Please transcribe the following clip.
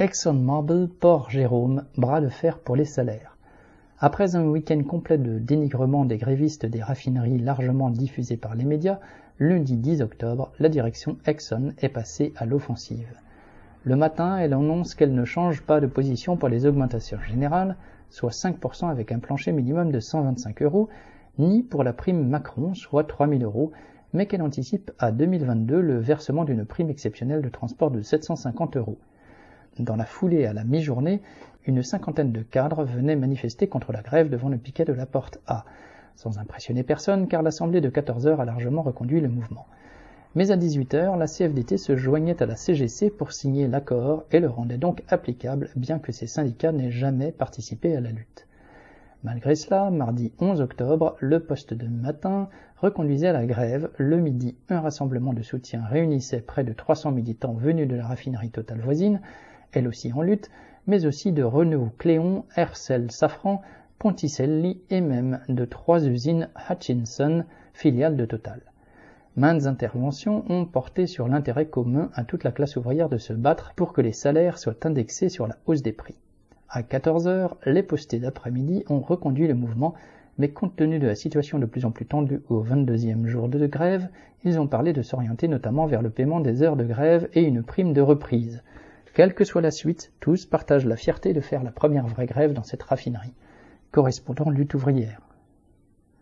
ExxonMobil, Port Jérôme, bras de fer pour les salaires. Après un week-end complet de dénigrement des grévistes des raffineries largement diffusé par les médias, lundi 10 octobre, la direction Exxon est passée à l'offensive. Le matin, elle annonce qu'elle ne change pas de position pour les augmentations générales, soit 5% avec un plancher minimum de 125 euros, ni pour la prime Macron, soit 3000 euros, mais qu'elle anticipe à 2022 le versement d'une prime exceptionnelle de transport de 750 euros. Dans la foulée à la mi-journée, une cinquantaine de cadres venaient manifester contre la grève devant le piquet de la porte A, sans impressionner personne car l'assemblée de 14 heures a largement reconduit le mouvement. Mais à 18 heures, la CFDT se joignait à la CGC pour signer l'accord et le rendait donc applicable bien que ces syndicats n'aient jamais participé à la lutte. Malgré cela, mardi 11 octobre, le poste de matin reconduisait à la grève. Le midi, un rassemblement de soutien réunissait près de 300 militants venus de la raffinerie totale voisine, elle aussi en lutte, mais aussi de Renault, Cléon, Hercel, Safran, Ponticelli et même de trois usines Hutchinson, filiales de Total. Maintes interventions ont porté sur l'intérêt commun à toute la classe ouvrière de se battre pour que les salaires soient indexés sur la hausse des prix. À 14 heures, les postés d'après-midi ont reconduit le mouvement, mais compte tenu de la situation de plus en plus tendue au 22e jour de grève, ils ont parlé de s'orienter notamment vers le paiement des heures de grève et une prime de reprise. Quelle que soit la suite, tous partagent la fierté de faire la première vraie grève dans cette raffinerie. Correspondant lutte ouvrière.